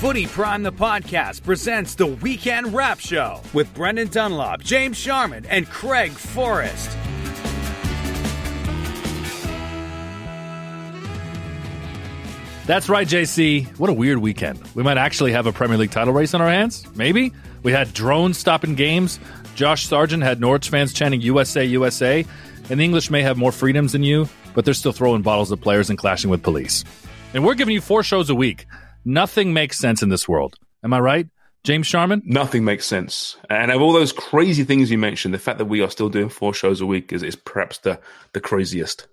Footy Prime the podcast presents the Weekend Wrap Show with Brendan Dunlop, James Sharman, and Craig Forrest. That's right, JC. What a weird weekend. We might actually have a Premier League title race on our hands. Maybe. We had drones stopping games. Josh Sargent had Norwich fans chanting USA, USA. And the English may have more freedoms than you, but they're still throwing bottles at players and clashing with police. And we're giving you four shows a week. Nothing makes sense in this world. Am I right? James Sharman? Nothing makes sense. And of all those crazy things you mentioned, the fact that we are still doing four shows a week is, is perhaps the, the craziest.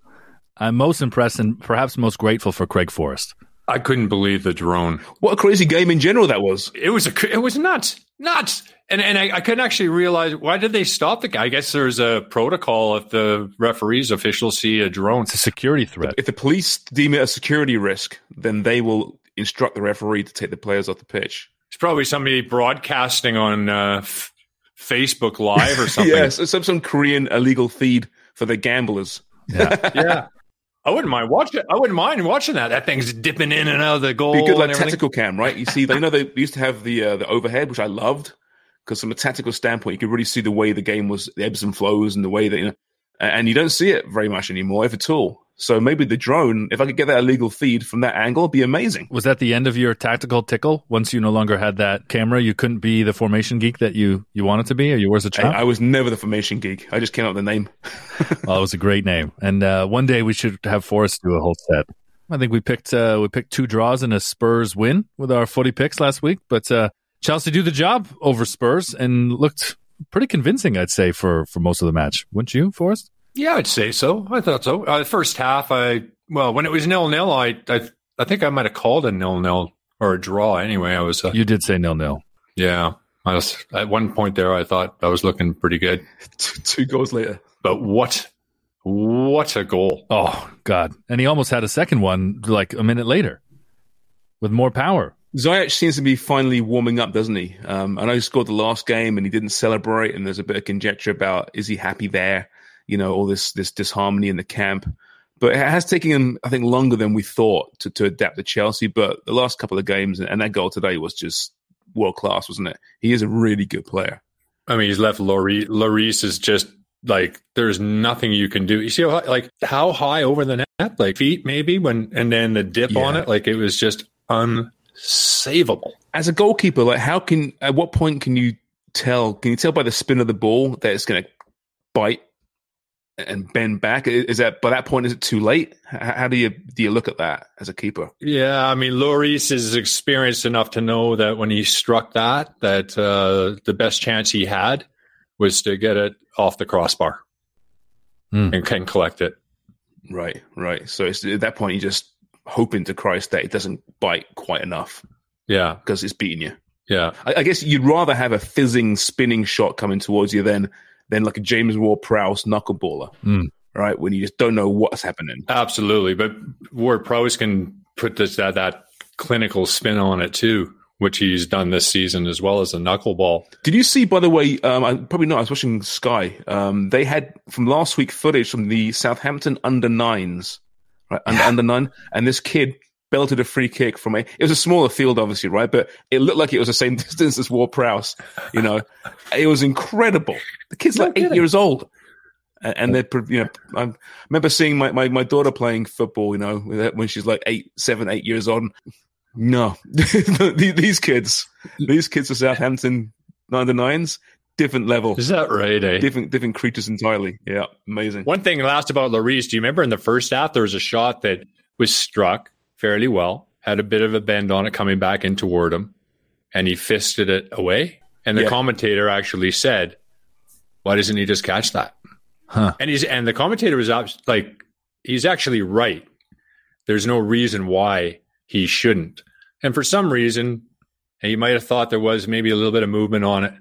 I'm most impressed and perhaps most grateful for Craig Forrest. I couldn't believe the drone. What a crazy game in general that was. It was a, it was nuts, nuts. And and I, I couldn't actually realize why did they stop the guy. I guess there's a protocol if the referees officials see a drone. It's a security threat. If the police deem it a security risk, then they will instruct the referee to take the players off the pitch. It's probably somebody broadcasting on uh, f- Facebook Live or something. yes, some some Korean illegal feed for the gamblers. Yeah, yeah. I wouldn't mind watching. I wouldn't mind watching that. That thing's dipping in and out of the goal. Be good like and tactical cam, right? You see, they know they used to have the uh, the overhead, which I loved because from a tactical standpoint, you could really see the way the game was, the ebbs and flows, and the way that you know, and you don't see it very much anymore, if at all. So maybe the drone, if I could get that illegal feed from that angle, it'd be amazing. Was that the end of your tactical tickle? Once you no longer had that camera, you couldn't be the formation geek that you you wanted to be, or you were as a child. I, I was never the formation geek. I just came up with the name. well, it was a great name, and uh, one day we should have Forrest do a whole set. I think we picked uh, we picked two draws and a Spurs win with our footy picks last week, but uh, Chelsea do the job over Spurs and looked pretty convincing, I'd say, for for most of the match. Wouldn't you, Forrest? Yeah, I'd say so. I thought so. Uh, the first half, I well, when it was nil nil, I, I I think I might have called a nil nil or a draw. Anyway, I was. Uh, you did say nil nil. Yeah, I was at one point there. I thought I was looking pretty good. two, two goals later, but what what a goal! Oh God! And he almost had a second one like a minute later with more power. Ziyech seems to be finally warming up, doesn't he? Um, I know he scored the last game and he didn't celebrate, and there's a bit of conjecture about is he happy there? You know, all this this disharmony in the camp. But it has taken him, I think, longer than we thought to, to adapt to Chelsea. But the last couple of games and that goal today was just world class, wasn't it? He is a really good player. I mean, he's left Lloris. Lloris is just like there's nothing you can do. You see how like how high over the net, like feet maybe when, and then the dip Yeah. on it, like it was just unsavable. As a goalkeeper, like how can at what point can you tell? Can you tell by the spin of the ball that it's going to bite and bend back? Is that by that point? Is it too late? How do you do you look at that as a keeper? Yeah, I mean, Lloris is experienced enough to know that when he struck that, that uh, the best chance he had was to get it off the crossbar Hmm. and can collect it. Right, right. So it's, at that point, you're just hoping to Christ that it doesn't bite quite enough Yeah, because it's beating you. yeah. I, I guess you'd rather have a fizzing, spinning shot coming towards you than than like a James Ward Prowse knuckleballer, Mm. right? When you just don't know what's happening. Absolutely, but Ward Prowse can put this that that clinical spin on it too, which he's done this season as well as a knuckleball. Did you see, by the way? Um, I probably not. I was watching Sky. Um, they had from last week footage from the Southampton under nines, right? Under, under nine, and this kid belted a free kick from a. It was a smaller field, obviously, right? But it looked like it was the same distance as Ward Prowse. You know, it was incredible. The kid's like eight years old. And and they're, you know, I remember seeing my, my, my daughter playing football, you know, when she's like eight, seven, eight years old. No, these kids, these kids are Southampton under nines different level. Is that right? Eh? Different different creatures entirely. Yeah, amazing. One thing last about Lloris, do you remember in the first half there was a shot that was struck fairly well, had a bit of a bend on it coming back in toward him, and he fisted it away. And the Yeah. commentator actually said, "Why doesn't he just catch that?" Huh. And he's and the commentator was abs- like, he's actually right. There's no reason why he shouldn't. And for some reason, he might have thought there was maybe a little bit of movement on it,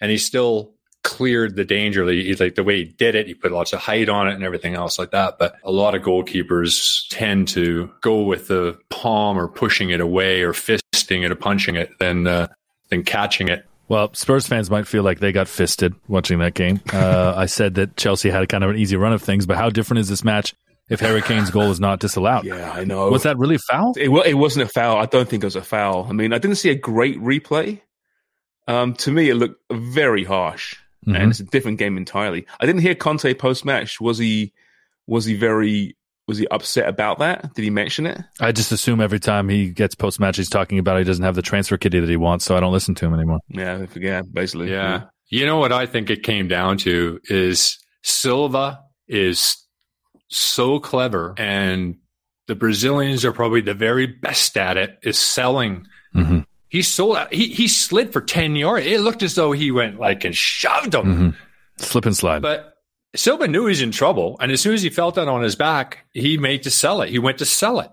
and he still cleared the danger. Like, He's like the way he did it, he put lots of height on it and everything else like that. But a lot of goalkeepers tend to go with the palm or pushing it away or fisting it or punching it than uh, than catching it. Well, Spurs fans might feel like they got fisted watching that game. Uh, I said that Chelsea had kind of an easy run of things, but how different is this match if Harry Kane's goal is not disallowed? Yeah, I know. Was that really foul? It, it wasn't a foul. I don't think it was a foul. I mean, I didn't see a great replay. Um, to me, it looked very harsh, Mhm. and it's a different game entirely. I didn't hear Conte post match. Was he was he very was he upset about that? Did he mention it? I just assume every time he gets post match, he's talking about he doesn't have the transfer kitty that he wants, so I don't listen to him anymore. Yeah, I forget. Basically, Yeah. You know what I think it came down to is Silva is so clever and the Brazilians are probably the very best at it is selling. Mm-hmm. He sold out. he he slid for 10 yards. It looked as though he went like and shoved him. Mm-hmm. Slip and slide. But Silva knew he was in trouble. And as soon as he felt that on his back, he made to sell it. He went to sell it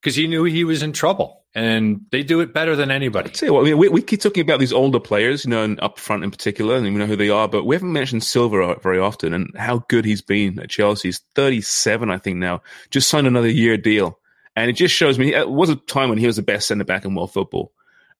because he knew he was in trouble. And they do it better than anybody. Tell you what, I mean, we, we keep talking about these older players, you know, and up front in particular, and we know who they are, but we haven't mentioned Silva very often and how good he's been at Chelsea. He's 37, I think now, just signed another year deal. And it just shows me, it was a time when he was the best centre back in world football.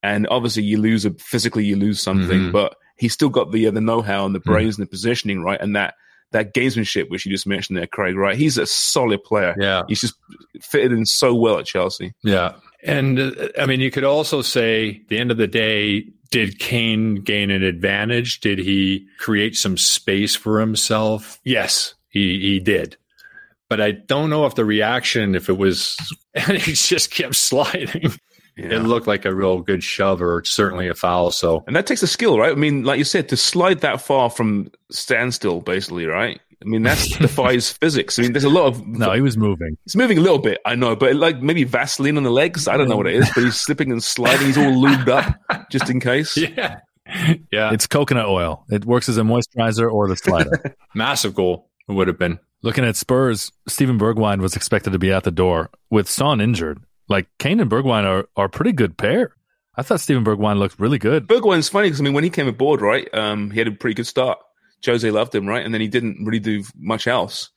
And obviously you lose, a, physically you lose something, Mhm. but he's still got the, uh, the know-how and the brains and the positioning, right? And that, that gamesmanship, which you just mentioned there, Craig, right? He's a solid player. Yeah. He's just fitted in so well at Chelsea. Yeah. And uh, I mean, you could also say, at the end of the day, did Kane gain an advantage? Did he create some space for himself? Yes, he, he did. But I don't know if the reaction, if it was, and he just kept sliding. Yeah. It looked like a real good shove or certainly a foul. So And that takes a skill, right? I mean, like you said, to slide that far from standstill, basically, right? I mean, that defies physics. I mean, there's a lot of no, he was moving. It's moving a little bit, I know, but like maybe Vaseline on the legs. I don't know what it is, but he's slipping and sliding. He's all lubed up just in case. yeah. Yeah. It's coconut oil. It works as a moisturizer or the slider. Massive goal. It would have been. Looking at Spurs, Steven Bergwijn was expected to be at the door with Son injured. Like Kane and Bergwijn are are a pretty good pair. I thought Steven Bergwijn looked really good. Bergwijn's funny because I mean, when he came aboard, right, um, he had a pretty good start. Jose loved him, right, and then he didn't really do much else.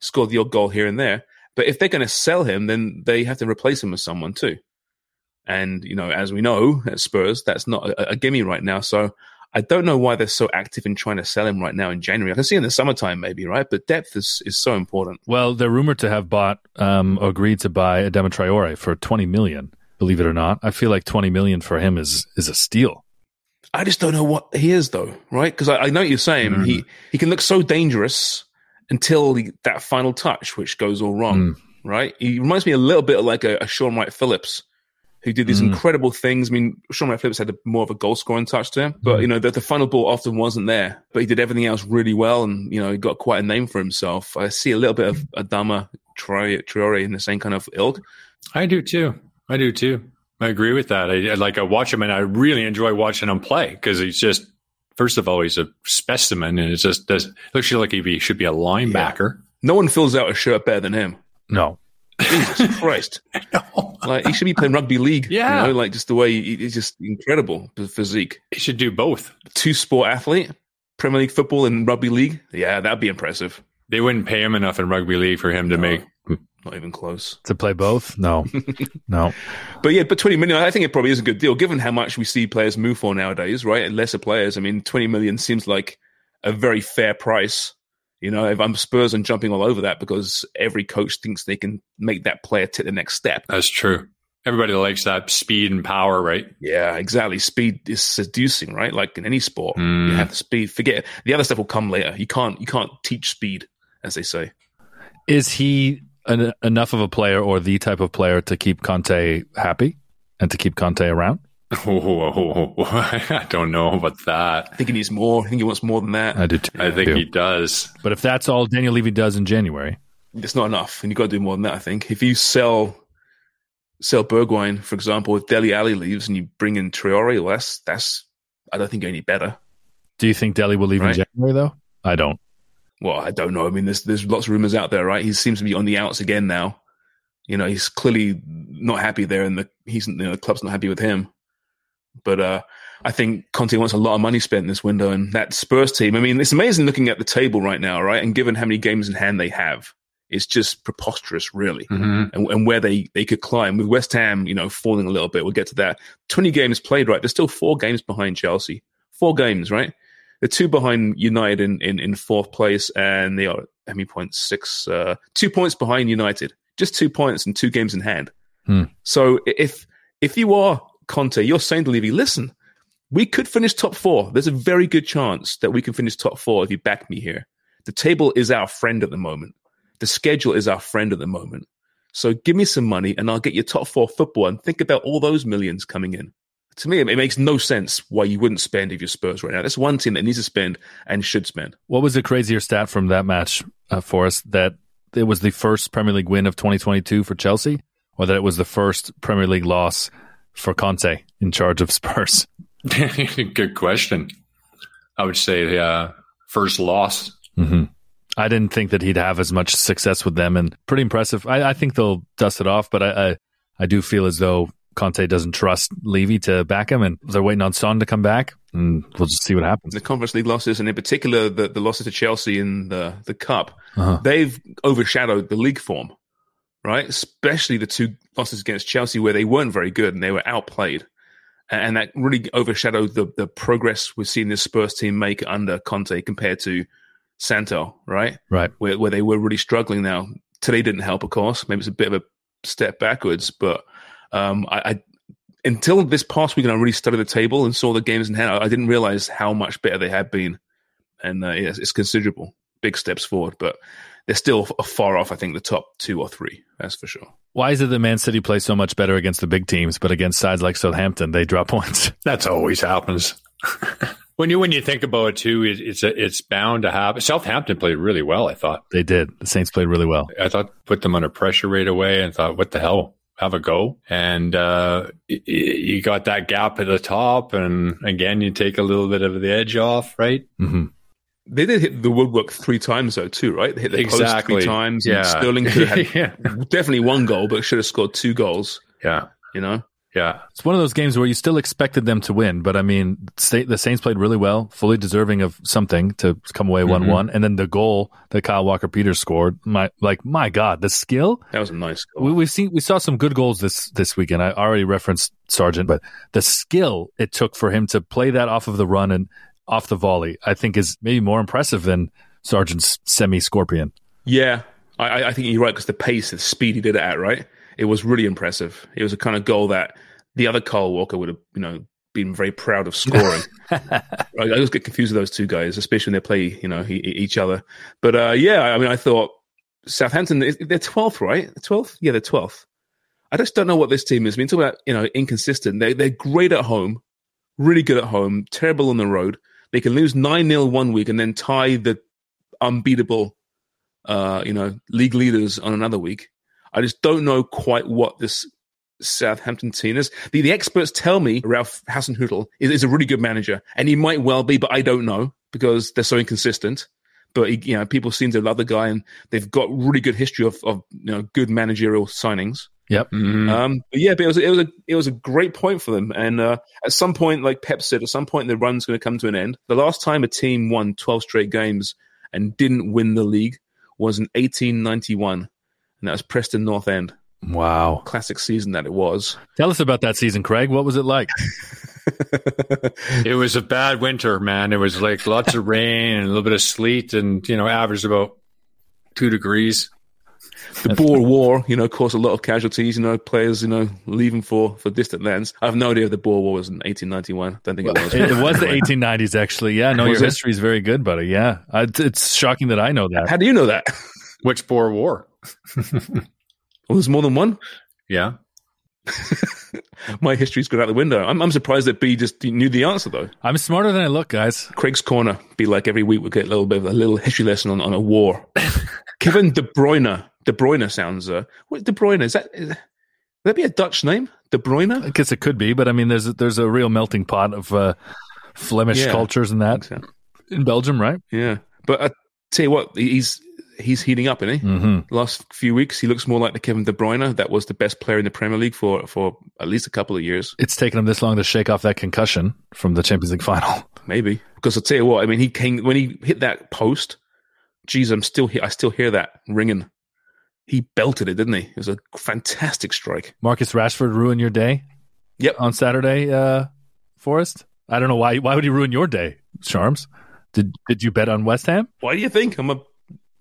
Scored the odd goal here and there, but if they're going to sell him, then they have to replace him with someone too. And you know, as we know at Spurs, that's not a, a gimme right now. So I don't know why they're so active in trying to sell him right now in January. I can see in the summertime maybe, right? But depth is is so important. Well, they're rumored to have bought, um, agreed to buy Adama Traore for twenty million. Believe it or not, I feel like twenty million for him is is a steal. I just don't know what he is though, right? Because I, I know what you're saying. He he can look so dangerous until that final touch, which goes all wrong, right? He reminds me a little bit of like a, a Shaun Wright Phillips, who did these hmm. incredible things. I mean, Shaun Phillips had a, more of a goal scoring touch to him, but hmm. you know the, the final ball often wasn't there. But he did everything else really well, and you know he got quite a name for himself. I see a little bit of Adama Traore, Traore in the same kind of ilk. I do too. I do too. I agree with that. I, I like I watch him and I really enjoy watching him play because he's just first of all he's a specimen and it just does looks like he should be a linebacker. No one fills out a shirt better than him. No, Jesus Christ. Like he should be playing rugby league. Yeah. You know, like just the way he, he's just incredible physique. He should do both. Two sport athlete, Premier League football and rugby league. Yeah, that'd be impressive. They wouldn't pay him enough in rugby league for him to make. Not even close. to play both. No, no. But yeah, but 20 million, I think it probably is a good deal given how much we see players move for nowadays, right? And lesser players. I mean, 20 million seems like a very fair price. You know, if I'm Spurs and jumping all over that because every coach thinks they can make that player take the next step. That's true. Everybody likes that speed and power, right? Yeah, exactly. Speed is seducing, right? Like in any sport, Mm. you have the speed. Forget it. the other stuff will come later. You can't you can't teach speed, as they say. Is he an, enough of a player or the type of player to keep Conte happy and to keep Conte around? Oh, oh, oh, I don't know about that. I think he needs more. I think he wants more than that. I do too. I think he does. But if that's all Daniel Levy does in January, It's not enough, and you've got to do more than that. I think if you sell sell Bergwijn, for example, if Dele Alli leaves and you bring in Traore, well, that's that's I don't think any better. do you think Dele will leave Right. in January though? I don't. Well, I don't know. I mean, there's there's lots of rumors out there, right? He seems to be on the outs again now. You know, he's clearly not happy there, and the he's you know, the club's not happy with him. But uh, I think Conte wants a lot of money spent in this window, and that Spurs team. I mean, it's amazing looking at the table right now, right? And given how many games in hand they have, it's just preposterous, really. Mhm. And, and where they they could climb with West Ham, you know, falling a little bit. We'll get to that. Twenty games played, right? They're still four games behind Chelsea. Four games, right? They're two behind United in, in, in fourth place, and they are how many points? Six, uh, two points behind United. Just two points and two games in hand. Hmm. So if if you are Conte, you're saying to Levy, listen, we could finish top four. There's a very good chance that we can finish top four if you back me here. The table is our friend at the moment. The schedule is our friend at the moment. So give me some money and I'll get you top four football and think about all those millions coming in. To me, it makes no sense why you wouldn't spend if you're Spurs right now. That's one team that needs to spend and should spend. What was the crazier stat from that match uh, for us? That it was the first Premier League win of 2022 for Chelsea, or that it was the first Premier League loss for Conte in charge of Spurs? Good question. I would say uh, first loss. hmm I didn't think that he'd have as much success with them, and pretty impressive. I, I think they'll dust it off, but I, I I do feel as though Conte doesn't trust Levy to back him, and they're waiting on Son to come back, and we'll just see what happens. The Conference League losses, and in particular the, the losses to Chelsea in the, the Cup, Uh-huh. they've overshadowed the league form, right? Especially the two losses against Chelsea where they weren't very good and they were outplayed. And that really overshadowed the, the progress we've seen this Spurs team make under Conte compared to Santo, right? Right. Where, where they were really struggling now. Today didn't help, of course. Maybe it's a bit of a step backwards, but um, I, I until this past weekend, I really studied the table and saw the games in hand. I, I didn't realize how much better they had been, and uh, yes, it's considerable, big steps forward. But they're still far off. I think the top two or three. That's for sure. Why is it that Man City plays so much better against the big teams, but against sides like Southampton, they drop points? That's always happens. when you when you think about it too, it, it's a, it's bound to happen. Southampton played really well. I thought. they did. The Saints played really well. I thought put them under pressure right away, and thought, what the hell, have a go. And uh, y- y- you got that gap at the top, and again, you take a little bit of the edge off, right? hmm They did hit the woodwork three times though, too, right? They hit the post three times. Yeah. Sterling could have had yeah, definitely one goal, but should have scored two goals. yeah, You know, yeah. It's one of those games where you still expected them to win, but I mean, the Saints played really well, fully deserving of something to come away one one. Mm-hmm. And then the goal that Kyle Walker Peters scored, my like, my God, the skill. that was a nice goal. We, we've seen we saw some good goals this this weekend. I already referenced Sargent, but the skill it took for him to play that off of the run and off the volley, I think, is maybe more impressive than Sargent's semi scorpion. Yeah, I, I- think you're right because the pace, the speed he did it at, right? It was really impressive. It was a kind of goal that the other Carl Walker would have, you know, been very proud of scoring. I I always get confused with those two guys, especially when they play, you know, e- e- each other. But uh, yeah, I mean, I thought Southampton, they're twelfth, right? Twelfth, yeah, they're twelfth. I just don't know what this team is. I mean, talk about you know inconsistent. They they're great at home, really good at home, terrible on the road. They can lose nine 0 one week and then tie the unbeatable, uh, you know, league leaders on another week. I just don't know quite what this Southampton team is. The, the experts tell me Ralph Hasenhüttl is, is a really good manager, and he might well be, but I don't know because they're so inconsistent. But you know, people seem to love the guy, and they've got really good history of, of you know good managerial signings. Yep. Mhm. Um, but yeah, but it was it was a it was a great point for them. And uh, at some point, like Pep said, at some point the run's going to come to an end. The last time a team won twelve straight games and didn't win the league was in eighteen ninety one, and that was Preston North End. Wow. Classic season that it was. Tell us about that season, Craig. What was it like? It was a bad winter, man. It was like lots of rain and a little bit of sleet, and you know, averaged about two degrees. The Boer War, you know, caused a lot of casualties. You know, players, you know, leaving for for distant lands. I have no idea if the Boer War was in eighteen ninety one. I Don't think it was. It, it was the 1890s, actually. Yeah, no, Was your it? history is very good, buddy. Yeah, I, it's- it's shocking that I know that. How do you know that? Which Boer War? Well, there's more than one. Yeah, My history's gone out the window. I'm, I'm surprised that B just knew the answer though. I'm smarter than I look, guys. Craig's corner be like every week we get a little bit of a little history lesson on, on a war. Kevin De Bruyne. De Bruyne sounds. Uh, what De Bruyne is that? Is, would that be a Dutch name? De Bruyne. I guess it could be, but I mean, there's a, there's a real melting pot of uh, Flemish Yeah. cultures and that So, in Belgium, right? yeah, but I tell you what, he's he's heating up, isn't he? Mm-hmm. Last few weeks, he looks more like the Kevin De Bruyne that was the best player in the Premier League for for at least a couple of years, It's taken him this long to shake off that concussion from the Champions League final. maybe. Because I'll tell you what, I mean, he came when he hit that post. Geez, I'm still I still hear that ringing. He belted it, didn't he? It was a fantastic strike. Marcus Rashford ruined your day Yep. on Saturday, uh, Forrest. I don't know why. Why would he ruin your day, Charms? Did Did you bet on West Ham? Why do you think I'm a?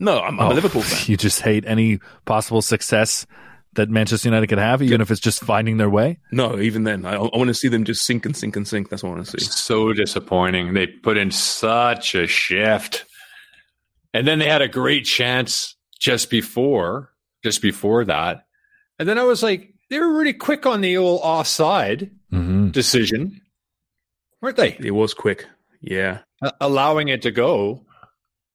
No, I'm, I'm Oh, a Liverpool fan. You just hate any possible success that Manchester United could have, even if it's just finding their way. No, even then, I, I want to see them just sink and sink and sink. That's what I want to see. So disappointing. They put in such a shift. And then they had a great chance just before, just before that. And then I was like, they were really quick on the old offside Mm-hmm. decision, weren't they? It was quick. Yeah, A- allowing it to go.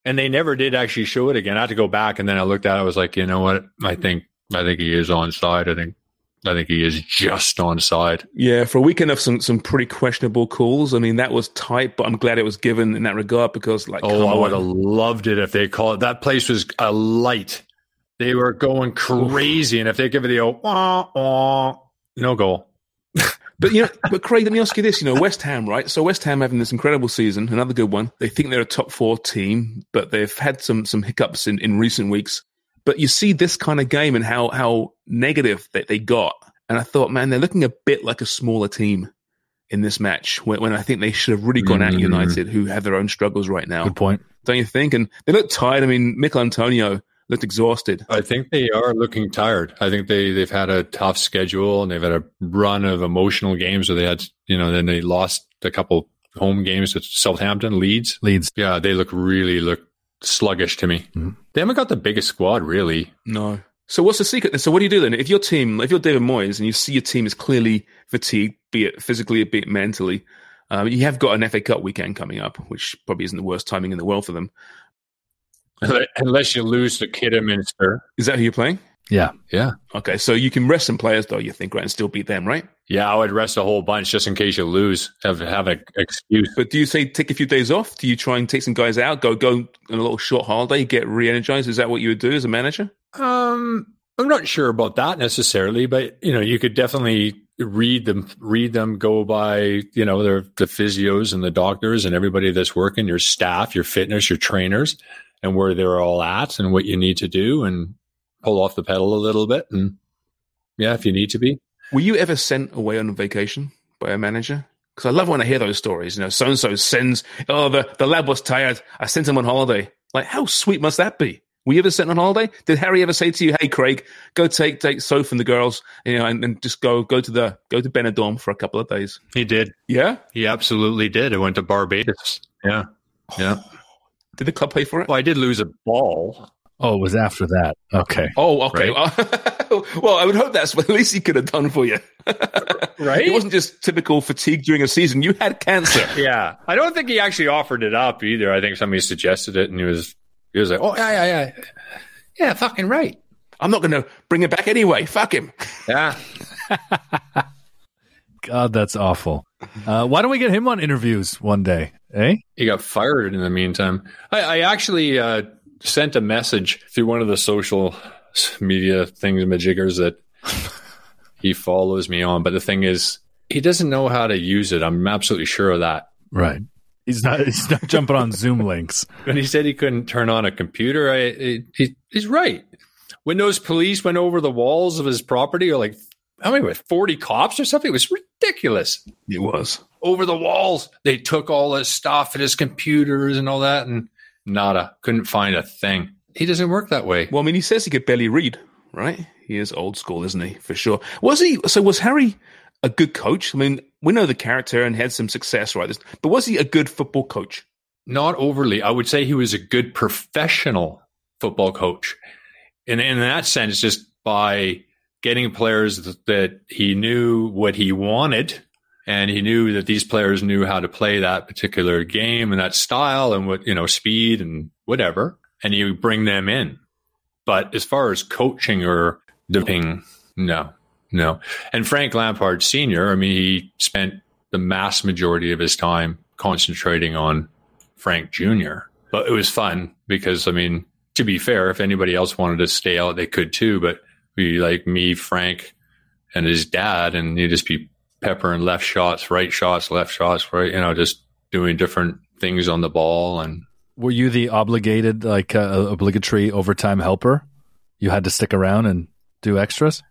And they never did actually show it again. I had to go back and then I looked at it. I was like, you know what? I think, I think he is on side. I think, I think he is just on side. yeah. For a weekend of some some pretty questionable calls, I mean that was tight, but I'm glad it was given in that regard because, like, Oh, I would have loved it if they called it. That place was a light. They were going crazy, and if they give it the old wah, wah, no goal. But you know, but Craig, let me ask you this: you know, West Ham, right? So West Ham having this incredible season, another good one. They think they're a top four team, but they've had some some hiccups in, in recent weeks. But you see this kind of game and how how negative that they got, and I thought, man, they're looking a bit like a smaller team in this match when, when I think they should have really gone at Mm. United, who have their own struggles right now. Good point. Don't you think? And they look tired. I mean, Michail Antonio looked exhausted. I think they are looking tired. I think they they've had a tough schedule, and they've had a run of emotional games where they had, you know, then they lost a couple home games to Southampton, Leeds. Leeds. Yeah, they look really look sluggish to me. Mhm. They haven't got the biggest squad, really. No. So what's the secret? So what do you do then? If your team, if you're David Moyes and you see your team is clearly fatigued, be it physically, be it mentally, um, you have got an FA Cup weekend coming up, which probably isn't the worst timing in the world for them. Unless you lose to Kidderminster. Is that who you're playing? Yeah. Yeah. Okay, so you can rest some players though, you think, right, and still beat them, right? Yeah, I would rest a whole bunch just in case you lose. Have have an excuse. But do you say take a few days off? Do you try and take some guys out, go go on a little short holiday, get re-energized? Is that what you would do as a manager? Um, I'm not sure about that necessarily, but you know, you could definitely read them, read them, go by you know their the physios and the doctors and everybody that's working, your staff, your fitness, your trainers, and where they're all at and what you need to do, and pull off the pedal a little bit, and yeah, if you need to be. Were you ever sent away on vacation by a manager? Because I love when I hear those stories. You know, so and so sends, oh, the, the lad was tired. I sent him on holiday. Like, how sweet must that be? Were you ever sent on holiday? Did Harry ever say to you, "Hey, Craig, go take take Soph and the girls, you know, and, and just go go to the go to Benidorm for a couple of days"? He did. Yeah. He absolutely did. I went to Barbados. Yeah, yeah. Oh. Did the club pay for it? Well, I did lose a ball. Oh, it was after that. Okay. Oh, okay. well, I would hope that's what at least he could have done for you. Right? It wasn't just typical fatigue during a season. You had cancer. Yeah, I don't think he actually offered it up either. I think somebody suggested it, and he was he was like, "Oh yeah, yeah, yeah, yeah, fucking right." I'm not going to bring it back anyway. Fuck him. Yeah, God, that's awful. Uh, why don't we get him on interviews one day? Eh? he got fired in the meantime. I, I actually uh, sent a message through one of the social media things, majiggers that he follows me on. But the thing is, he doesn't know how to use it. I'm absolutely sure of that. Right. He's not. He's not jumping on Zoom links. When he said he couldn't turn on a computer, I, he, he's right. When those police went over the walls of his property, or like, how many, with 40 cops or something? It was ridiculous. It was. Over the walls, they took all his stuff and his computers and all that, and nada. Couldn't find a thing. He doesn't work that way. Well, I mean, he says he could barely read, right? He is old school, isn't he? For sure. Was he? So was Harry a good coach? I mean, we know the character and had some success, right? But was he a good football coach? Not overly. I would say he was a good professional football coach. And in that sense, just by getting players that, he knew what he wanted and he knew that these players knew how to play that particular game and that style and what, you know, speed and whatever. And you bring them in. But as far as coaching or dipping, no, no. And Frank Lampard Sr., I mean, he spent the mass majority of his time concentrating on Frank Jr. But it was fun because, I mean, to be fair, if anybody else wanted to stay out, they could too. But we like me, Frank, and his dad, and you just be peppering left shots, right shots, left shots, right, you know, just doing different things on the ball. And were you the obligated, like uh, obligatory overtime helper? You had to stick around and do extras.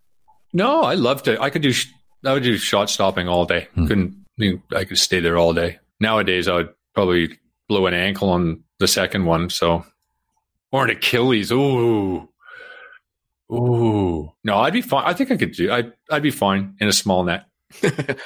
No, I loved it. I could do. I would do shot stopping all day. Hmm. Couldn't. I could stay there all day. Nowadays, I would probably blow an ankle on the second one. So, or an Achilles. Ooh, ooh. No, I'd be fine. I think I could do. I I'd be fine in a small net.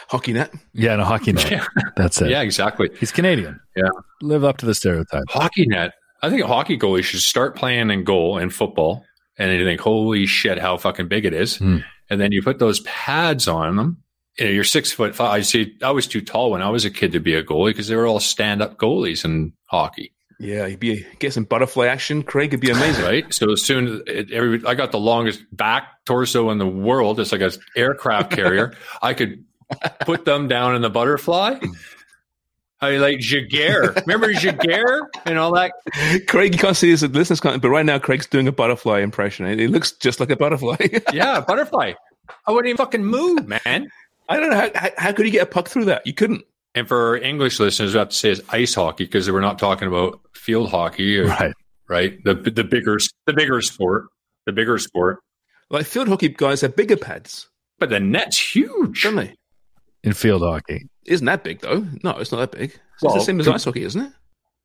hockey net. Yeah, in a hockey net. Yeah. That's it. Yeah, exactly. He's Canadian. Yeah, live up to the stereotype. Hockey net. I think a hockey goalie should start playing in goal in football, and you think, "Holy shit, how fucking big it is!" Hmm. And then you put those pads on them. You know, you're six foot five. I see. I was too tall when I was a kid to be a goalie because they were all stand up goalies in hockey. Yeah, you'd be get some butterfly action, Craig. It'd be amazing, right? So as soon as every, I got the longest back torso in the world. It's like an aircraft carrier. I could put them down in the butterfly. I like Giguere. Remember Giguere and all that? Craig, you can't see this, listeners can't, but right now Craig's doing a butterfly impression. It looks just like a butterfly. yeah, butterfly. I wouldn't even fucking move, man. I don't know how, how, how could you get a puck through that? You couldn't. And for our English listeners, we have to say it's ice hockey because we're not talking about field hockey, or, right? Right. The the bigger the bigger sport, the bigger sport. Like field hockey guys have bigger pads, but the net's huge, don't they? In field hockey, isn't that big though? No, it's not that big. It's well, the same as ice hockey, isn't it?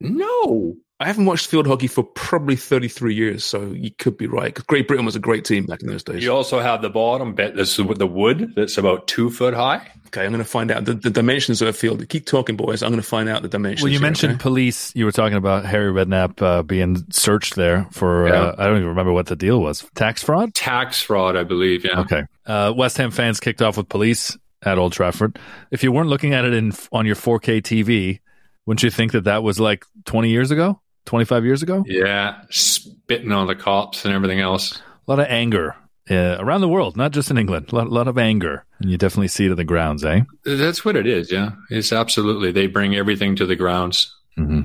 No, I haven't watched field hockey for probably 33 years, so you could be right. Because Great Britain was a great team back in those days. You also have the bottom bit, this is the wood that's about two foot high. Okay, I'm going to find out the, the dimensions of a field. Keep talking, boys. I'm going to find out the dimensions. Well, you here, mentioned okay? police. You were talking about Harry Redknapp uh, being searched there for, uh, yeah. uh, I don't even remember what the deal was. Tax fraud? Tax fraud, I believe, yeah. Okay. Uh, West Ham fans kicked off with police at Old Trafford. If you weren't looking at it in on your 4K TV, wouldn't you think that that was like 20 years ago? 25 years ago? Yeah, spitting on the cops and everything else. A lot of anger uh, around the world, not just in England. A lot, a lot, of anger. And you definitely see it at the grounds, eh? That's what it is, yeah. It's absolutely. They bring everything to the grounds. Mm-hmm.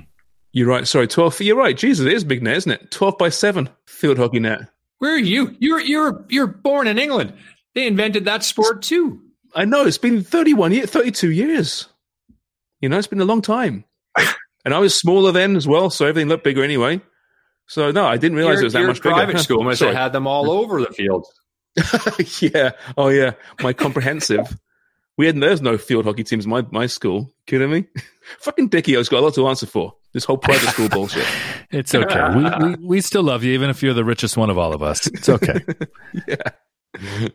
You're right. Sorry, 12. You're right. Jesus, it is big net, isn't it? 12 by 7 field hockey net. Where are you? You're, you're, you're born in England. They invented that sport too. I know. It's been 31 years, 32 years. You know, it's been a long time. And I was smaller then as well, so everything looked bigger anyway. So no, I didn't realize your, it was that much bigger. Private school must have had them all over the field. yeah. Oh yeah. My comprehensive. we had there's no field hockey teams in my, my school. Kidding me? Fucking Dickio's got a lot to answer for. This whole private school bullshit. It's okay. we, we we still love you, even if you're the richest one of all of us. It's okay. yeah.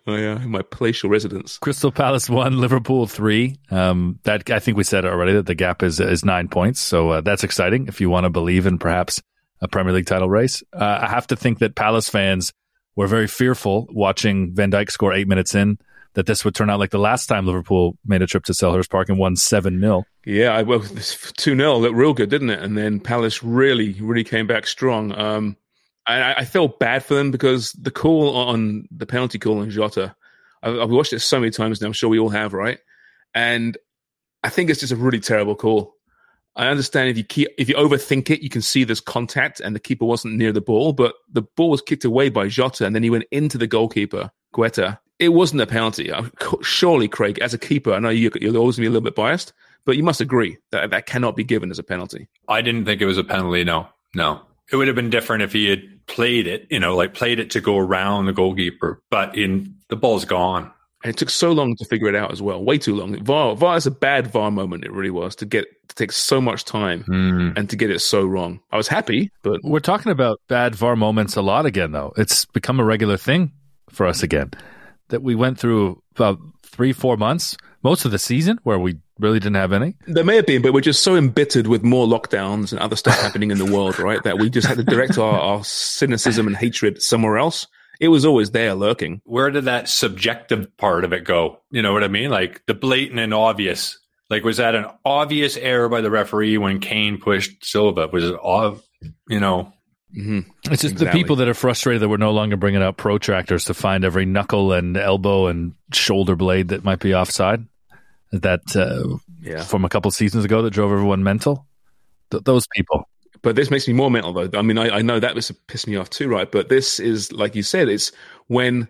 oh yeah, my palatial residence. Crystal Palace one, Liverpool three. Um, that I think we said already that the gap is is nine points, so uh, that's exciting. If you want to believe in perhaps a Premier League title race, uh, I have to think that Palace fans were very fearful watching Van Dijk score eight minutes in that this would turn out like the last time Liverpool made a trip to Selhurst Park and won seven 0 Yeah, I, well, two 0 looked real good, didn't it? And then Palace really, really came back strong. Um, I, I felt bad for them because the call on the penalty call on Jota, I've, I've watched it so many times now. I'm sure we all have, right? And I think it's just a really terrible call. I understand if you keep if you overthink it, you can see there's contact and the keeper wasn't near the ball, but the ball was kicked away by Jota and then he went into the goalkeeper, Guaita. It wasn't a penalty. Surely, Craig, as a keeper, I know you, you'll always be a little bit biased, but you must agree that that cannot be given as a penalty. I didn't think it was a penalty. No, no. It would have been different if he had played it, you know, like played it to go around the goalkeeper, but in the ball's gone. And it took so long to figure it out as well, way too long. VAR, VAR is a bad VAR moment. It really was to get to take so much time mm. and to get it so wrong. I was happy, but we're talking about bad VAR moments a lot again, though. It's become a regular thing for us again that we went through about three, four months, most of the season where we really didn't have any? There may have been, but we're just so embittered with more lockdowns and other stuff happening in the world, right? That we just had to direct our, our cynicism and hatred somewhere else. It was always there lurking. Where did that subjective part of it go? You know what I mean? Like the blatant and obvious. Like, was that an obvious error by the referee when Kane pushed Silva? Was it, ov- you know, Mm-hmm. It's just the people that are frustrated that we're no longer bringing out protractors to find every knuckle and elbow and shoulder blade that might be offside. That uh, Yeah. from a couple seasons ago that drove everyone mental. Th- those people. But this makes me more mental, though. I mean, I, I know that was piss me off too, right? But this is, like you said, it's when,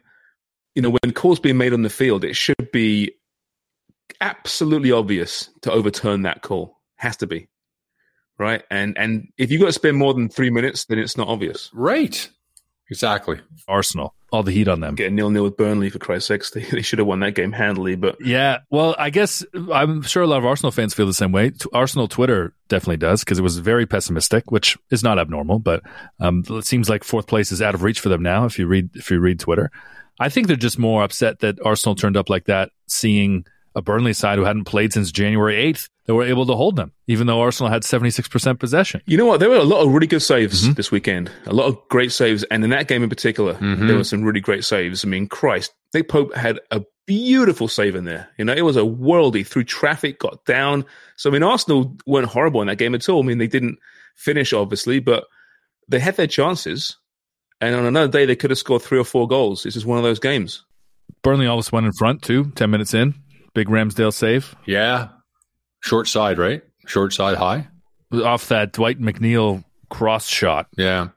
you know, when calls being made on the field, it should be absolutely obvious to overturn that call. Has to be, right? And and if you've got to spend more than three minutes, then it's not obvious. right? Exactly. Arsenal, all the heat on them. Get a nil nil with Burnley for Christ's sakes. They, they should have won that game handily, but Yeah, well, I guess I'm sure a lot of Arsenal fans feel the same way. Arsenal Twitter definitely does because it was very pessimistic, which is not abnormal. But um, it seems like fourth place is out of reach for them now. If you read if you read Twitter, I think they're just more upset that Arsenal turned up like that, seeing a Burnley side who hadn't played since January eighth that were able to hold them, even though Arsenal had seventy six percent possession. You know what? There were a lot of really good saves Mm-hmm. this weekend. A lot of great saves, and in that game in particular, Mm-hmm. there were some really great saves. I mean, Christ, Nick Pope had a beautiful save in there. You know, it was a worldy through traffic, got down. So I mean, Arsenal weren't horrible in that game at all. I mean, they didn't finish obviously, but they had their chances. And on another day, they could have scored three or four goals. This is one of those games. Burnley almost went in front too. Ten minutes in, big Ramsdale save Yeah. Short side, right? Short side high. off that Dwight McNeil cross shot. Yeah.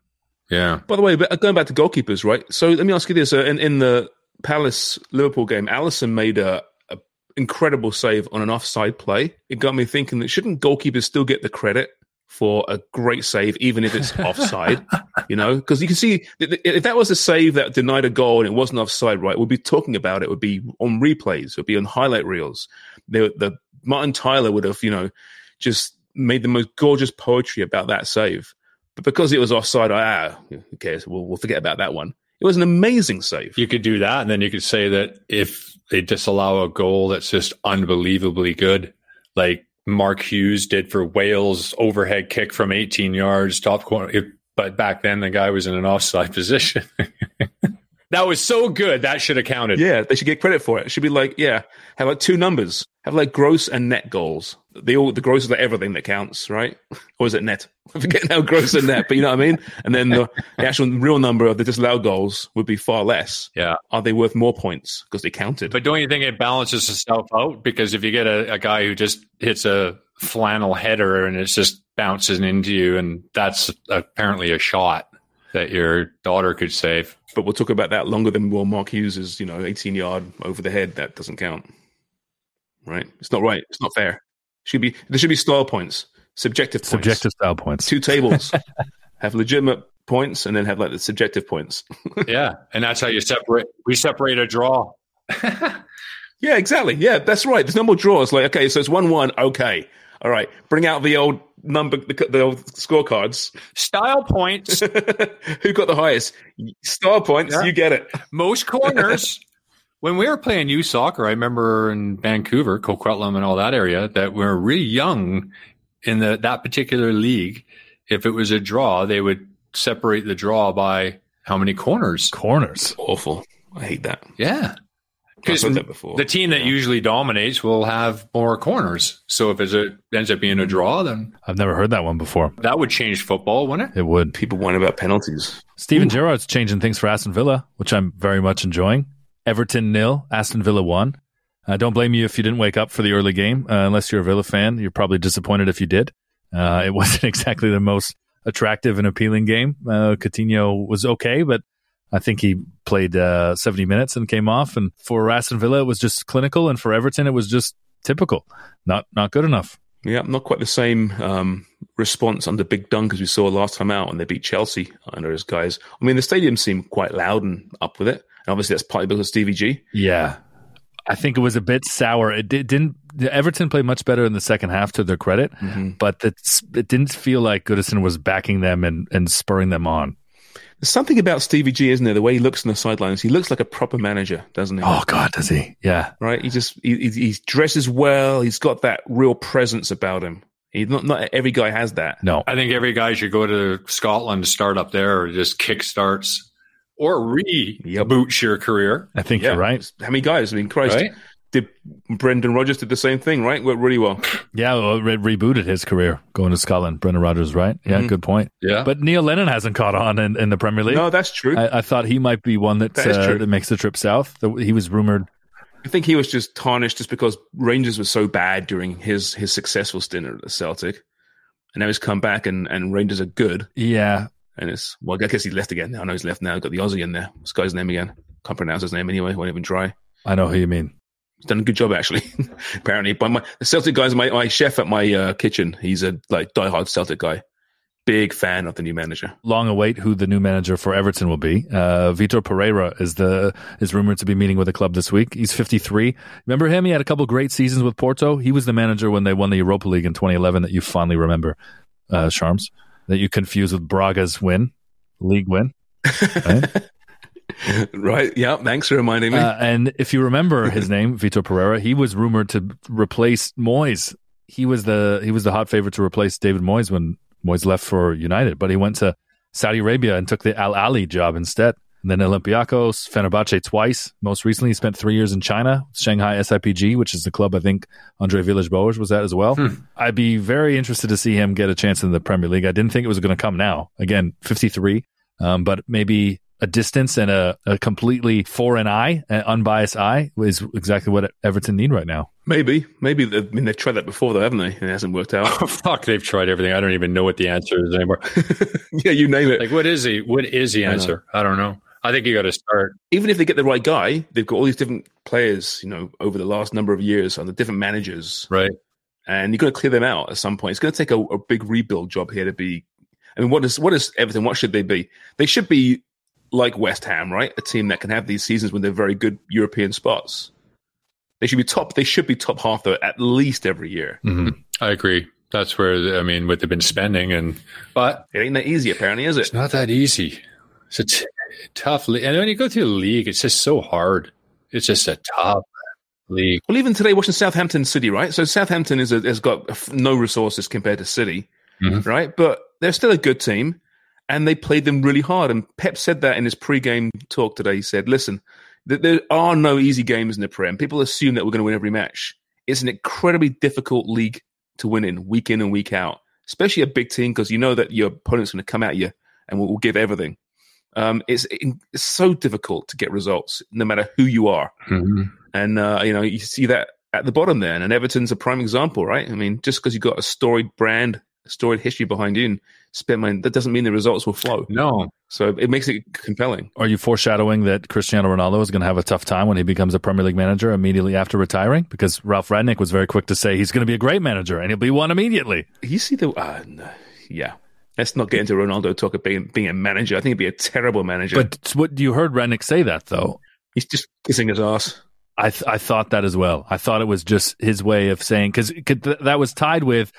Yeah. By the way, going back to goalkeepers, right? So let me ask you this: uh, in, in the Palace Liverpool game, Alisson made a, a incredible save on an offside play. It got me thinking that shouldn't goalkeepers still get the credit for a great save, even if it's offside? you know, because you can see if that was a save that denied a goal and it wasn't offside, right? We'd be talking about it. it Would be on replays. It would be on highlight reels. The, the Martin Tyler would have, you know, just made the most gorgeous poetry about that save. But because it was offside, I, ah, who cares? We'll, we'll forget about that one. It was an amazing save. You could do that, and then you could say that if they disallow a goal that's just unbelievably good, like Mark Hughes did for Wales, overhead kick from 18 yards, top corner. But back then, the guy was in an offside position. That was so good. That should have counted. Yeah, they should get credit for it. It should be like, yeah, have like two numbers. Have like gross and net goals. The all the gross is like everything that counts, right? Or is it net? I forget now gross and net, but you know what I mean? And then the, the actual real number of the disallowed goals would be far less. Yeah. Are they worth more points because they counted? But don't you think it balances itself out? Because if you get a, a guy who just hits a flannel header and it's just bounces into you, and that's apparently a shot that your daughter could save. but we'll talk about that longer than Will Mark Hughes' you know, 18 yard over the head. That doesn't count. Right? It's not right. It's not fair. Should be there should be style points, subjective points. Subjective style points. Two tables have legitimate points and then have like the subjective points. yeah, and that's how you separate. We separate a draw. Yeah, exactly. Yeah, that's right. There's no more draws. Like, okay, so it's one one. Okay, all right. Bring out the old number, the, the old scorecards. Style points, Who got the highest Style points? Yeah. You get it. most corners. when we were playing youth soccer, I remember in Vancouver, Coquitlam, and all that area, that we were really young in the that particular league. If it was a draw, they would separate the draw by how many corners. Corners. Awful. I hate that. Yeah. I've Because that before. the team that Yeah. usually dominates will have more corners. So if it ends up being a draw, then I've never heard that one before. that would change football, wouldn't it? It would. people whine about penalties. Steven Gerrard's changing things for Aston Villa, which I'm very much enjoying. Everton nil, Aston Villa one. I don't blame you if you didn't wake up for the early game, uh, unless you're a Villa fan. You're probably disappointed if you did. Uh, it wasn't exactly the most attractive and appealing game. Uh, Coutinho was okay, but I think he played uh, 70 minutes and came off. And for Aston Villa, it was just clinical, and for Everton, it was just typical. Not not good enough. Yeah, not quite the same um, response under Big Dunk as we saw last time out when they beat Chelsea under his guys. I mean, the stadium seemed quite loud and up with it. And obviously, that's partly because of Stevie G. Yeah. I think it was a bit sour. It did, didn't. Everton played much better in the second half, to their credit, but it's, it didn't feel like Goodison was backing them and, and spurring them on. There's something about Stevie G, isn't there? The way he looks on the sidelines. He looks like a proper manager, doesn't he? Oh God, does he? Yeah, Right? He just he, he he dresses well. He's got that real presence about him. He, not not every guy has that. no, I think every guy should go to Scotland, to start up there, or just kick starts or reboot your career. I think Yeah, you're right. How many guys? I mean, Christ, Right? Did Brendan Rodgers did the same thing, right? Worked really well. Yeah, well, re- rebooted his career going to Scotland. Brendan Rodgers, right? Yeah, Mhm. good point. Yeah. But Neil Lennon hasn't caught on in, in the Premier League. No, that's true. I, I, thought he might be one that, That uh, that makes the trip south. He was rumored. I think he was just tarnished just because Rangers was so bad during his his successful stint at the Celtic, and now he's come back and and Rangers are good. Yeah, And it's well, I guess he left again. I know he's left now. Got the Aussie in there. This guy's name again. Can't pronounce his name anyway. Won't even try. I know who you mean. He's done a good job actually. Apparently, but my the Celtic guys, my my chef at my uh, kitchen, he's a like diehard Celtic guy. Big fan of the new manager. Long await who the new manager for Everton will be. Uh, Vitor Pereira is the is rumored to be meeting with the club this week. He's 53. Remember him? He had a couple great seasons with Porto. He was the manager when they won the Europa League in 2011 that you fondly remember, uh, Charms, that you confuse with Braga's win, league win. Right? right? Yeah. Thanks for reminding me. Uh, and if you remember his name, Vitor Pereira, he was rumored to replace Moyes. He was the he was the hot favorite to replace David Moyes when Moyes left for United, but he went to Saudi Arabia and took the Al Ahli job instead. And then Olympiacos, Fenerbahce twice. Most recently, he spent three years in China, Shanghai SIPG, which is the club I think Andre Villas-Boas was at as well. I'd be very interested to see him get a chance in the Premier League. I didn't think it was going to come now. Again, 53, um, but maybe a distance and a, a completely foreign eye, an unbiased eye, is exactly what Everton need right now. maybe, maybe. I mean, they've tried that before, though, haven't they? And it hasn't worked out. Oh, fuck, they've tried everything. I don't even know what the answer is anymore. yeah, you name it. Like, what is the what is the I know. answer? I, don't know. I think you got to start. even if they get the right guy, they've got all these different players, you know, over the last number of years under different managers, Right. and you've got to clear them out at some point. It's going to take a, a big rebuild job here to be. I mean, what is what is Everton? What should they be? They should be like West Ham, right? A team that can have these seasons when they're very good European spots. They should be top. They should be top half though, at least every year. I agree. That's where I mean, what they've been spending, and but It ain't that easy, apparently, is it? it's not that easy. It's a t- tough league, and when you go through the league, it's just so hard. It's just a tough league. Well, even today, watching Southampton City, right? So Southampton is a, has got no resources compared to City, Mhm. right? But they're still a good team, and they played them really hard. And Pep said that in his pre-game talk today. He said, "Listen, th- there are no easy games in the Prem. People assume that we're going to win every match. It's an incredibly difficult league to win in, week in and week out, especially a big team because you know that your opponent's going to come at you and will, will give everything." Um, it's, it's so difficult to get results, no matter who you are. And uh, you know, you see that at the bottom there, and Everton's a prime example, right? I mean, just because you've got a storied brand, a storied history behind you, and spend money, that doesn't mean the results will flow. No, So it makes it compelling. Are you foreshadowing that Cristiano Ronaldo is going to have a tough time when he becomes a Premier League manager immediately after retiring? Because Ralf Rangnick was very quick to say he's going to be a great manager and he'll be one immediately. You see the, uh, no, yeah. Let's not get into Ronaldo talk of being, being a manager. I think he'd be a terrible manager. But what you heard Radnick say that though. he's just kissing his ass. I th- I thought that as well. I thought it was just his way of saying because th- that was tied with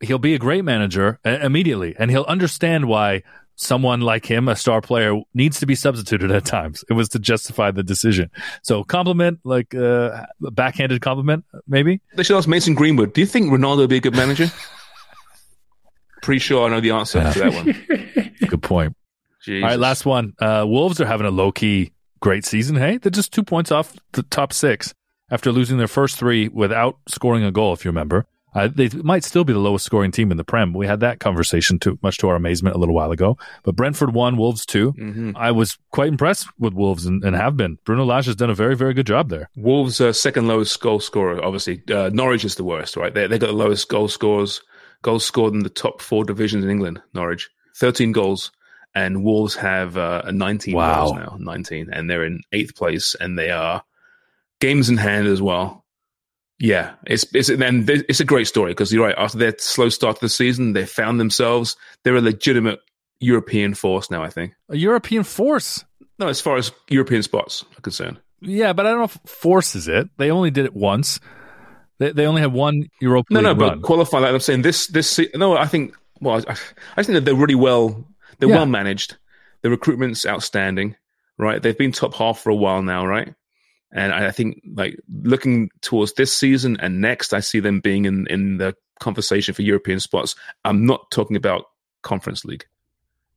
he'll be a great manager uh, immediately, and he'll understand why someone like him, a star player, needs to be substituted at times. It was to justify the decision. So compliment, like uh, backhanded compliment, maybe. They should ask Mason Greenwood. Do you think Ronaldo would be a good manager? Pretty sure I know the answer to that one. Good point. Jesus. All right, last one. Uh, Wolves are having a low key great season. Hey, they're just two points off the top six after losing their first three without scoring a goal. If you remember, uh, they might still be the lowest scoring team in the Prem. We had that conversation too, much to our amazement a little while ago. But Brentford won, Wolves 2 Mm-hmm. I was quite impressed with Wolves and, and have been. Bruno Lage has done a very, very good job there. Wolves' uh, second lowest goal scorer, obviously. Uh, Norwich is the worst, right? They they got the lowest goal scores, goals scored in the top four divisions in England. Norwich, thirteen goals, and Wolves have uh, a nineteen Wow. goals now, nineteen, and they're in eighth place, and they are games in hand as well. Yeah, it's it's and it's a great story because you're right. After their slow start to the season, they found themselves. They're a legitimate European force now. I think. A European force. No, as far as European spots are concerned. Yeah, but I don't know if force is it. They only did it once. They, they only have one European. No, League no, but qualify that. I'm saying this, this. No, I think. Well, I, I think that they're really well. They're Yeah. well managed. The recruitment's outstanding, right? They've been top half for a while now, right? And I think, like looking towards this season and next, I see them being in in the conversation for European spots. I'm not talking about Conference League.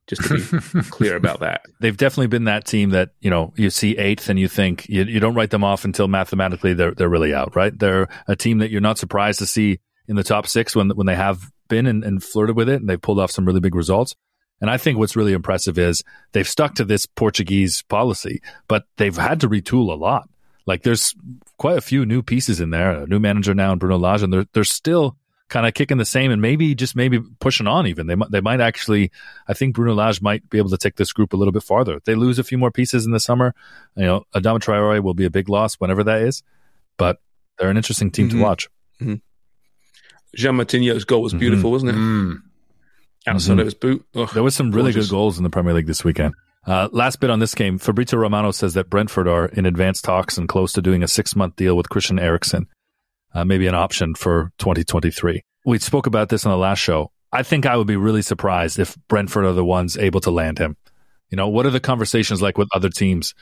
Just to be clear about that. They've definitely been that team that you know you see eighth and you think you, you don't write them off until mathematically they're they're really out, right? They're a team that you're not surprised to see in the top six when when they have been and, and flirted with it and they've pulled off some really big results. And I think what's really impressive is they've stuck to this Portuguese policy, but they've had to retool a lot. Like there's quite a few new pieces in there, a new manager now in Bruno Lage, and they're, they're still kind of kicking the same and maybe just maybe pushing on even. They might, they might actually, I think Bruno Lage might be able to take this group a little bit farther. If they lose a few more pieces in the summer, you know, Adama Traore will be a big loss whenever that is, but they're an interesting team Mhm. to watch. João Moutinho's goal was Mhm. beautiful, wasn't it? Mm. Outside Mhm. of his boot. Ugh. There was some really Gorgeous. good goals in the Premier League this weekend. Uh, last bit on this game, Fabrizio Romano says that Brentford are in advanced talks and close to doing a six month deal with Christian Eriksen, uh, maybe an option for 2023. We spoke about this on the last show. I think I would be really surprised if Brentford are the ones able to land him. You know, what are the conversations like with other teams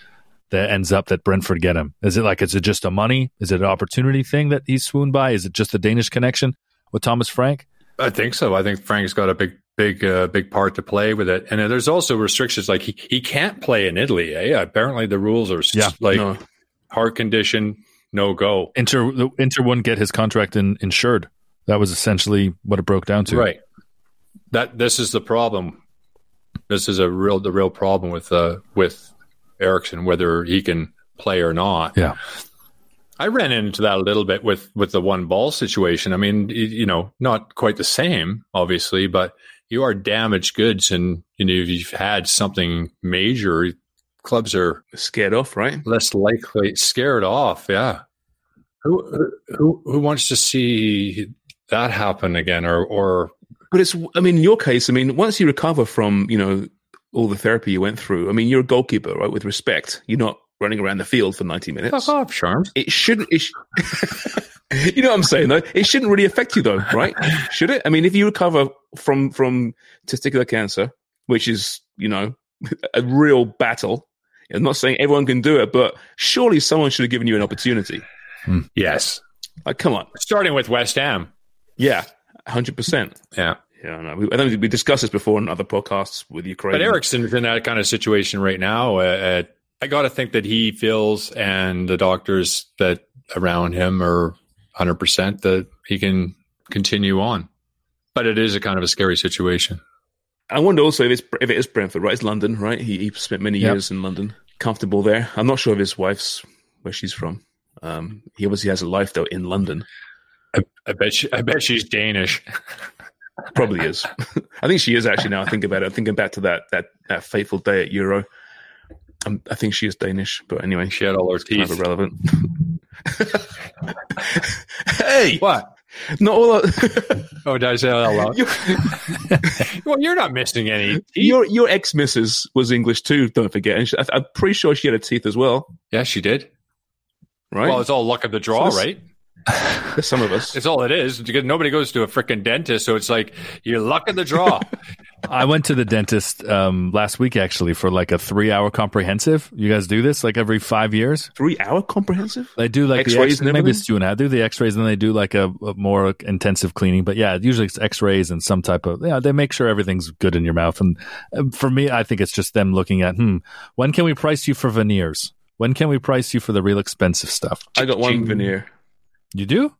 that ends up that Brentford get him? Is it like, is it just a money? Is it an opportunity thing that he's swooned by? Is it just a Danish connection with Thomas Frank? I think so. I think Frank's got a big, big, uh, big part to play with it. And there's also restrictions like he, he can't play in Italy. Eh? Apparently the rules are s- Yeah, like no. heart condition, no go. Inter, Inter wouldn't get his contract in, insured. That was essentially what it broke down to. Right. That this is the problem. This is a real the real problem with uh with Eriksen, whether he can play or not. Yeah. I ran into that a little bit with with the one ball situation. I mean, you know, not quite the same, obviously, but you are damaged goods, and you know if you've had something major, clubs are Scared off, right? less likely scared off. Yeah. Who who who wants to see that happen again, or or But it's, I mean, in your case, I mean, once you recover from, you know, all the therapy you went through, I mean, you're a goalkeeper, right? With respect, you're not running around the field for 90 minutes. fuck off, Charms? It shouldn't, it sh- you know what I'm saying though? It shouldn't really affect you though, right? Should it? I mean, if you recover from, from testicular cancer, which is, you know, a real battle, I'm not saying everyone can do it, but surely someone should have given you an opportunity. Yes. Like, come on. Starting with West Ham. Yeah. 100%. Yeah. Yeah, I know. We, I think we discussed this before in other podcasts with Ukraine. But Eriksen's in that kind of situation right now. Uh, uh, I got to think that he feels and the doctors that around him are 100% that he can continue on. But it is a kind of a scary situation. I wonder also if it's if it is Brentford, right? It's London, right? He, he spent many Yep. years in London, comfortable there. I'm not sure if his wife's where she's from. Um, he obviously has a life though in London. I bet she, I bet she's Danish. Probably is. I think she is actually. Now I think about it, I'm thinking back to that that that fateful day at Euro. Um, I think she is Danish, but anyway, She had all her kind teeth. of irrelevant. hey, What? not all. That, Oh, did I say that loud? your, well, you're not missing any teeth. your your ex missus was English too. Don't forget, and she, I, I'm pretty sure she had a teeth as well, Yeah, she did. right? Well, it's all luck of the draw, So right? Some of us. It's all it is. Because nobody goes to a freaking dentist, so it's like you're luck of the draw. I went to the dentist um, last week actually for like a three hour comprehensive. You guys do this like every five years? Three hour comprehensive. They do like X-rays X- and maybe everything? it's two and a half. Do the X-rays and then they do like a, a more intensive cleaning. But yeah, usually it's X-rays and some type of yeah. They make sure everything's good in your mouth. And for me, I think it's just them looking at hmm, when can we price you for veneers? When can we price you for the real expensive stuff? I got one Ching. veneer. You do?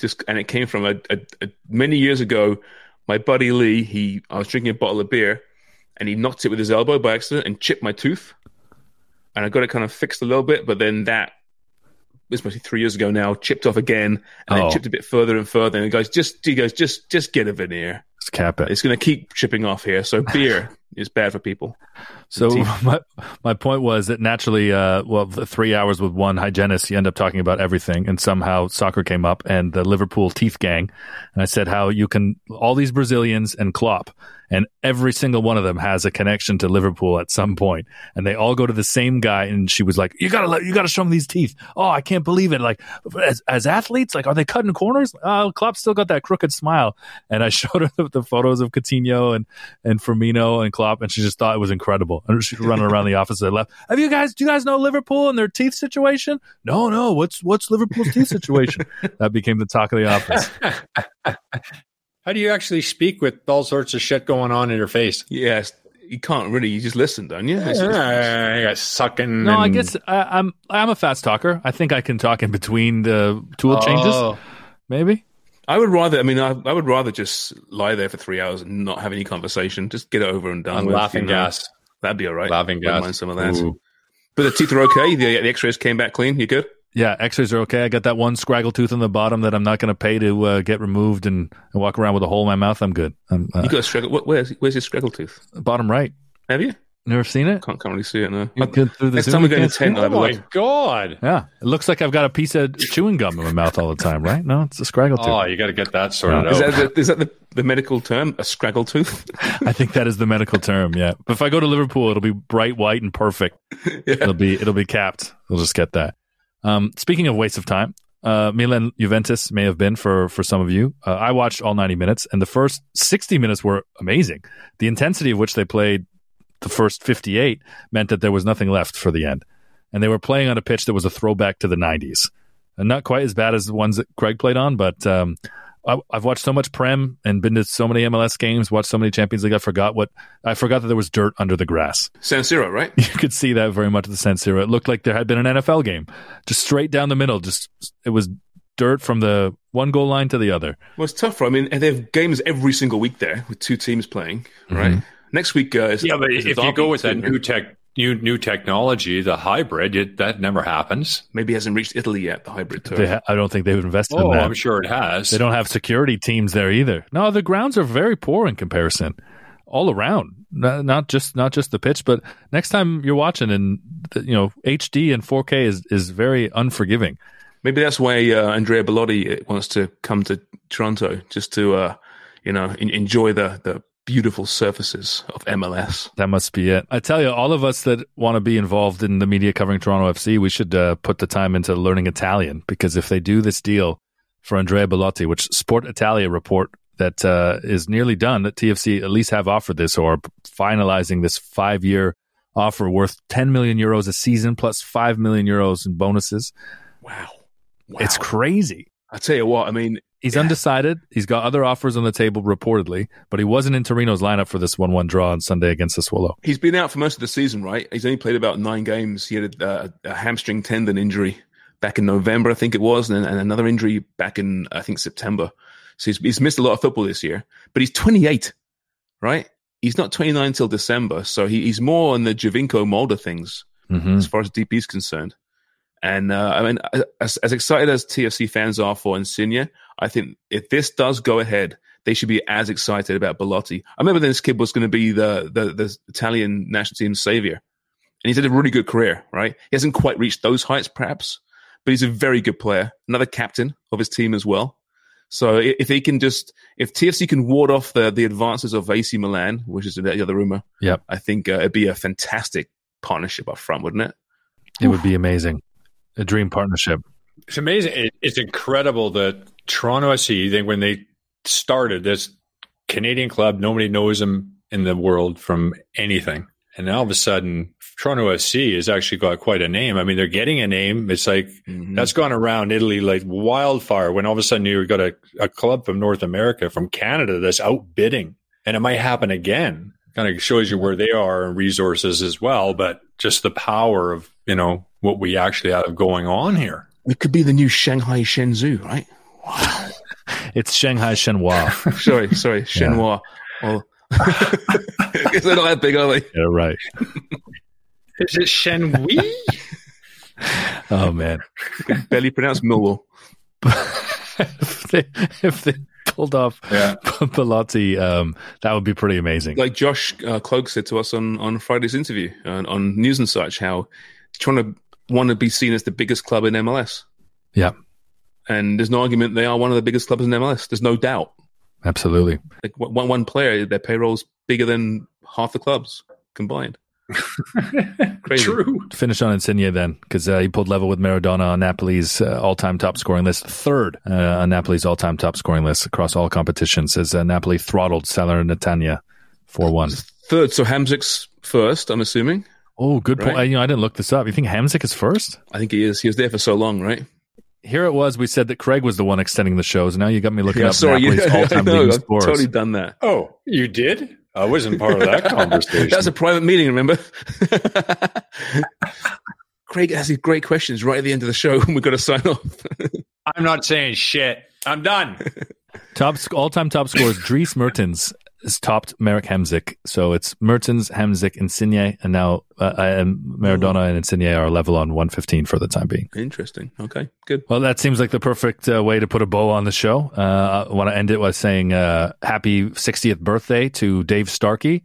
just and it came from a, a, a many years ago. My buddy Lee, he I was drinking a bottle of beer, and he knocked it with his elbow by accident and chipped my tooth. And I got it kind of fixed a little bit, but then that this must be three years ago now, chipped off again, and Oh. then chipped a bit further and further. And he goes, just he goes, just just get a veneer. Let's cap it. It's going to keep chipping off here. So beer is bad for people. So my my point was that naturally, uh, well, the three hours with one hygienist, you end up talking about everything, and somehow soccer came up and the Liverpool teeth gang, and I said how you can all these Brazilians and Klopp, and every single one of them has a connection to Liverpool at some point, and they all go to the same guy, and she was like, "You gotta let, you gotta show me these teeth." Oh, I can't believe it! Like as, as athletes, like are they cutting corners? Oh, Klopp still got that crooked smile, and I showed her the, the photos of Coutinho and and Firmino and Klopp, and she just thought it was incredible. And she's running around the office. I left. Have you guys? Do you guys know Liverpool and their teeth situation? No, no. What's what's Liverpool's teeth situation? that became the talk of the office. How do you actually speak with all sorts of shit going on in your face? Yes, you can't really. You just listen, don't you? It's- it's- I got sucking. No, I guess I, I'm I'm a fast talker. I think I can talk in between the tool oh. changes. Oh. Maybe. I would rather. I mean, I, I would rather just lie there for three hours and not have any conversation. Just get it over and done on with. laughing you know. gas. That'd be all right. Laughing Wouldn't gas. mind some of that. Ooh. But the teeth are okay. The, the X-rays came back clean. You good? Yeah, X-rays are okay. I got that one scraggle tooth on the bottom that I'm not going to pay to uh, get removed and, and walk around with a hole in my mouth. I'm good. I'm uh, You got a scraggle. what- Where's where's your scraggle tooth? bottom right. Have you? Never seen it? Can't can't really see it now. You good through the Next Zoom, time we you go in the can't see tent, it? I'll have Oh my look. god! Yeah, it looks like I've got a piece of chewing gum in my mouth all the time, right? No, it's a scraggle tooth. Oh, you got to get that sorted Yeah. Is out. that, the, is that the, the medical term? A scraggle tooth? I think that is the medical term. Yeah, but if I go to Liverpool, it'll be bright white and perfect. It'll be it'll be capped. We'll just get that. Um, speaking of waste of time, uh, Milan Juventus may have been for for some of you. Uh, I watched all ninety minutes, and the first sixty minutes were amazing. The intensity of which they played the first fifty eight meant that there was nothing left for the end, and they were playing on a pitch that was a throwback to the nineties, and not quite as bad as the ones that Craig played on, but. Um, I, I've watched so much Prem and been to so many MLS games, watched so many Champions League. I forgot what I forgot that there was dirt under the grass. San Siro, right? You could see that very much at the San Siro. It looked like there had been an NFL game, just straight down the middle. Just it was dirt from the one goal line to the other. Well, it's tougher. I mean, they have games every single week there with two teams playing, right? Next week, uh, is, yeah, but is if you go with that too, new tech, new new technology, the hybrid, it, that never happens. maybe it hasn't reached Italy yet. The hybrid turf. Ha- I don't think they've invested in Oh, that. I'm sure it has. They don't have security teams there either. No, the grounds are very poor in comparison, all around. Not, not just not just the pitch, but next time you're watching, and you know HD and 4K is is very unforgiving. Maybe that's why uh, Andrea Bellotti wants to come to Toronto just to, uh, you know, en- enjoy the the beautiful surfaces of MLS. That must be it. I tell you, all of us that want to be involved in the media covering Toronto FC, we should uh, put the time into learning Italian because if they do this deal for Andrea Bellotti, which Sport Italia report that uh, is nearly done, that TFC at least have offered this or finalizing this five year offer worth 10 million euros a season plus 5 million euros in bonuses. Wow. wow. It's crazy. I tell you what, I mean, He's Yeah. undecided. He's got other offers on the table reportedly, but he wasn't in Torino's lineup for this 1 1 draw on Sunday against the Swallow. he's been out for most of the season, right? He's only played about nine games. He had a, a hamstring tendon injury back in November, I think it was, and, and another injury back in, I think, September. So he's, he's missed a lot of football this year, but he's 28, right? He's not 29 till December. So he, he's more on the Giovinco Mulder things hmm as far as DP is concerned. And uh, I mean, as, as excited as TFC fans are for Insigne, I think if this does go ahead, they should be as excited about Bellotti. I remember this kid was going to be the, the the Italian national team's savior, and he's had a really good career. Right, he hasn't quite reached those heights, perhaps, but he's a very good player. Another captain of his team as well. So if he can just, if TFC can ward off the the advances of AC Milan, which is the other rumor, Yep. I think uh, it'd be a fantastic partnership up front, wouldn't it? It would be amazing. A dream partnership. It's amazing. It, it's incredible that Toronto FC, they, when they started this Canadian club, nobody knows them in the world from anything. And now all of a sudden, Toronto FC has actually got quite a name. I mean, they're getting a name. It's like Mhm. that's gone around Italy like wildfire when all of a sudden you've got a, a club from North America, from Canada that's outbidding. And it might happen again. Kind of shows you where they are and resources as well, but just the power of, you know, what we actually have going on here. It could be the new Shanghai Shenzhou, right? It's Shanghai Shenhua. sorry, sorry, Shenhua. Well, because they're not that big, are they? yeah, right. Is it Shenhui? Oh man, Barely pronounced Millwall. if, they, if they pulled off Yeah. Bellotti, um, that would be pretty amazing. Like Josh uh, Cloak said to us on, on Friday's interview on, on News and Such, how he's trying to want to be seen as the biggest club in MLS. yeah, And there's no argument they are one of the biggest clubs in MLS. There's no doubt. absolutely. Like one, one player, their payroll's bigger than half the clubs combined. Crazy. True. Finish on Insigne then, because uh, he pulled level with Maradona on Napoli's uh, all-time top scoring list, third uh, on Napoli's all-time top scoring list across all competitions. As uh, Napoli throttled Salernitana four one. Third, so Hamsik's first, I'm assuming. Oh, good point. Right. I, you know, I didn't look this up. You think Hamsik is first? I think he is. He was there for so long, right? Here it was. We said that Craig was the one extending the shows. Now you got me looking Yeah, up sorry, Napoli's yeah, all-time I know, leading I've scorers. totally done that. Oh, you did? I wasn't part of that conversation. That's a private meeting, remember? Craig has these great questions right at the end of the show, and we've got to sign off. I'm not saying shit. I'm done. Top all-time top scores: Dries Mertens has topped Marek Hamsik. So it's Mertens, Hamsik, Insigne, and now uh, uh, Maradona and Insigne are level on 115 for the time being. Interesting. Okay, good. Well, that seems like the perfect uh, way to put a bow on the show. Uh, I want to end it by saying uh, happy 60th birthday to Dave Starkey,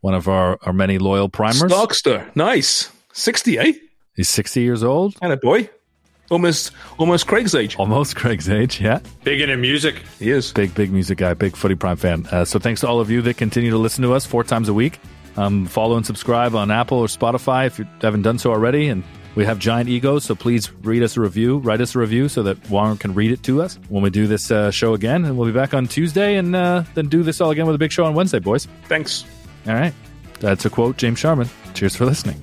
one of our, our many loyal primers. Starkster, nice. 60, eh? He's 60 years old. And a boy. Almost, almost Craig's age. Almost Craig's age, yeah. Big into music. He is. Big, big music guy, big Footy Prime fan. Uh, so thanks to all of you that continue to listen to us four times a week. Um, follow and subscribe on Apple or Spotify if you haven't done so already. And we have giant egos, so please read us a review, write us a review so that Warren can read it to us when we do this uh, show again. And we'll be back on Tuesday and uh, then do this all again with a big show on Wednesday, boys. Thanks. All right. That's a quote, James Sharman. Cheers for listening.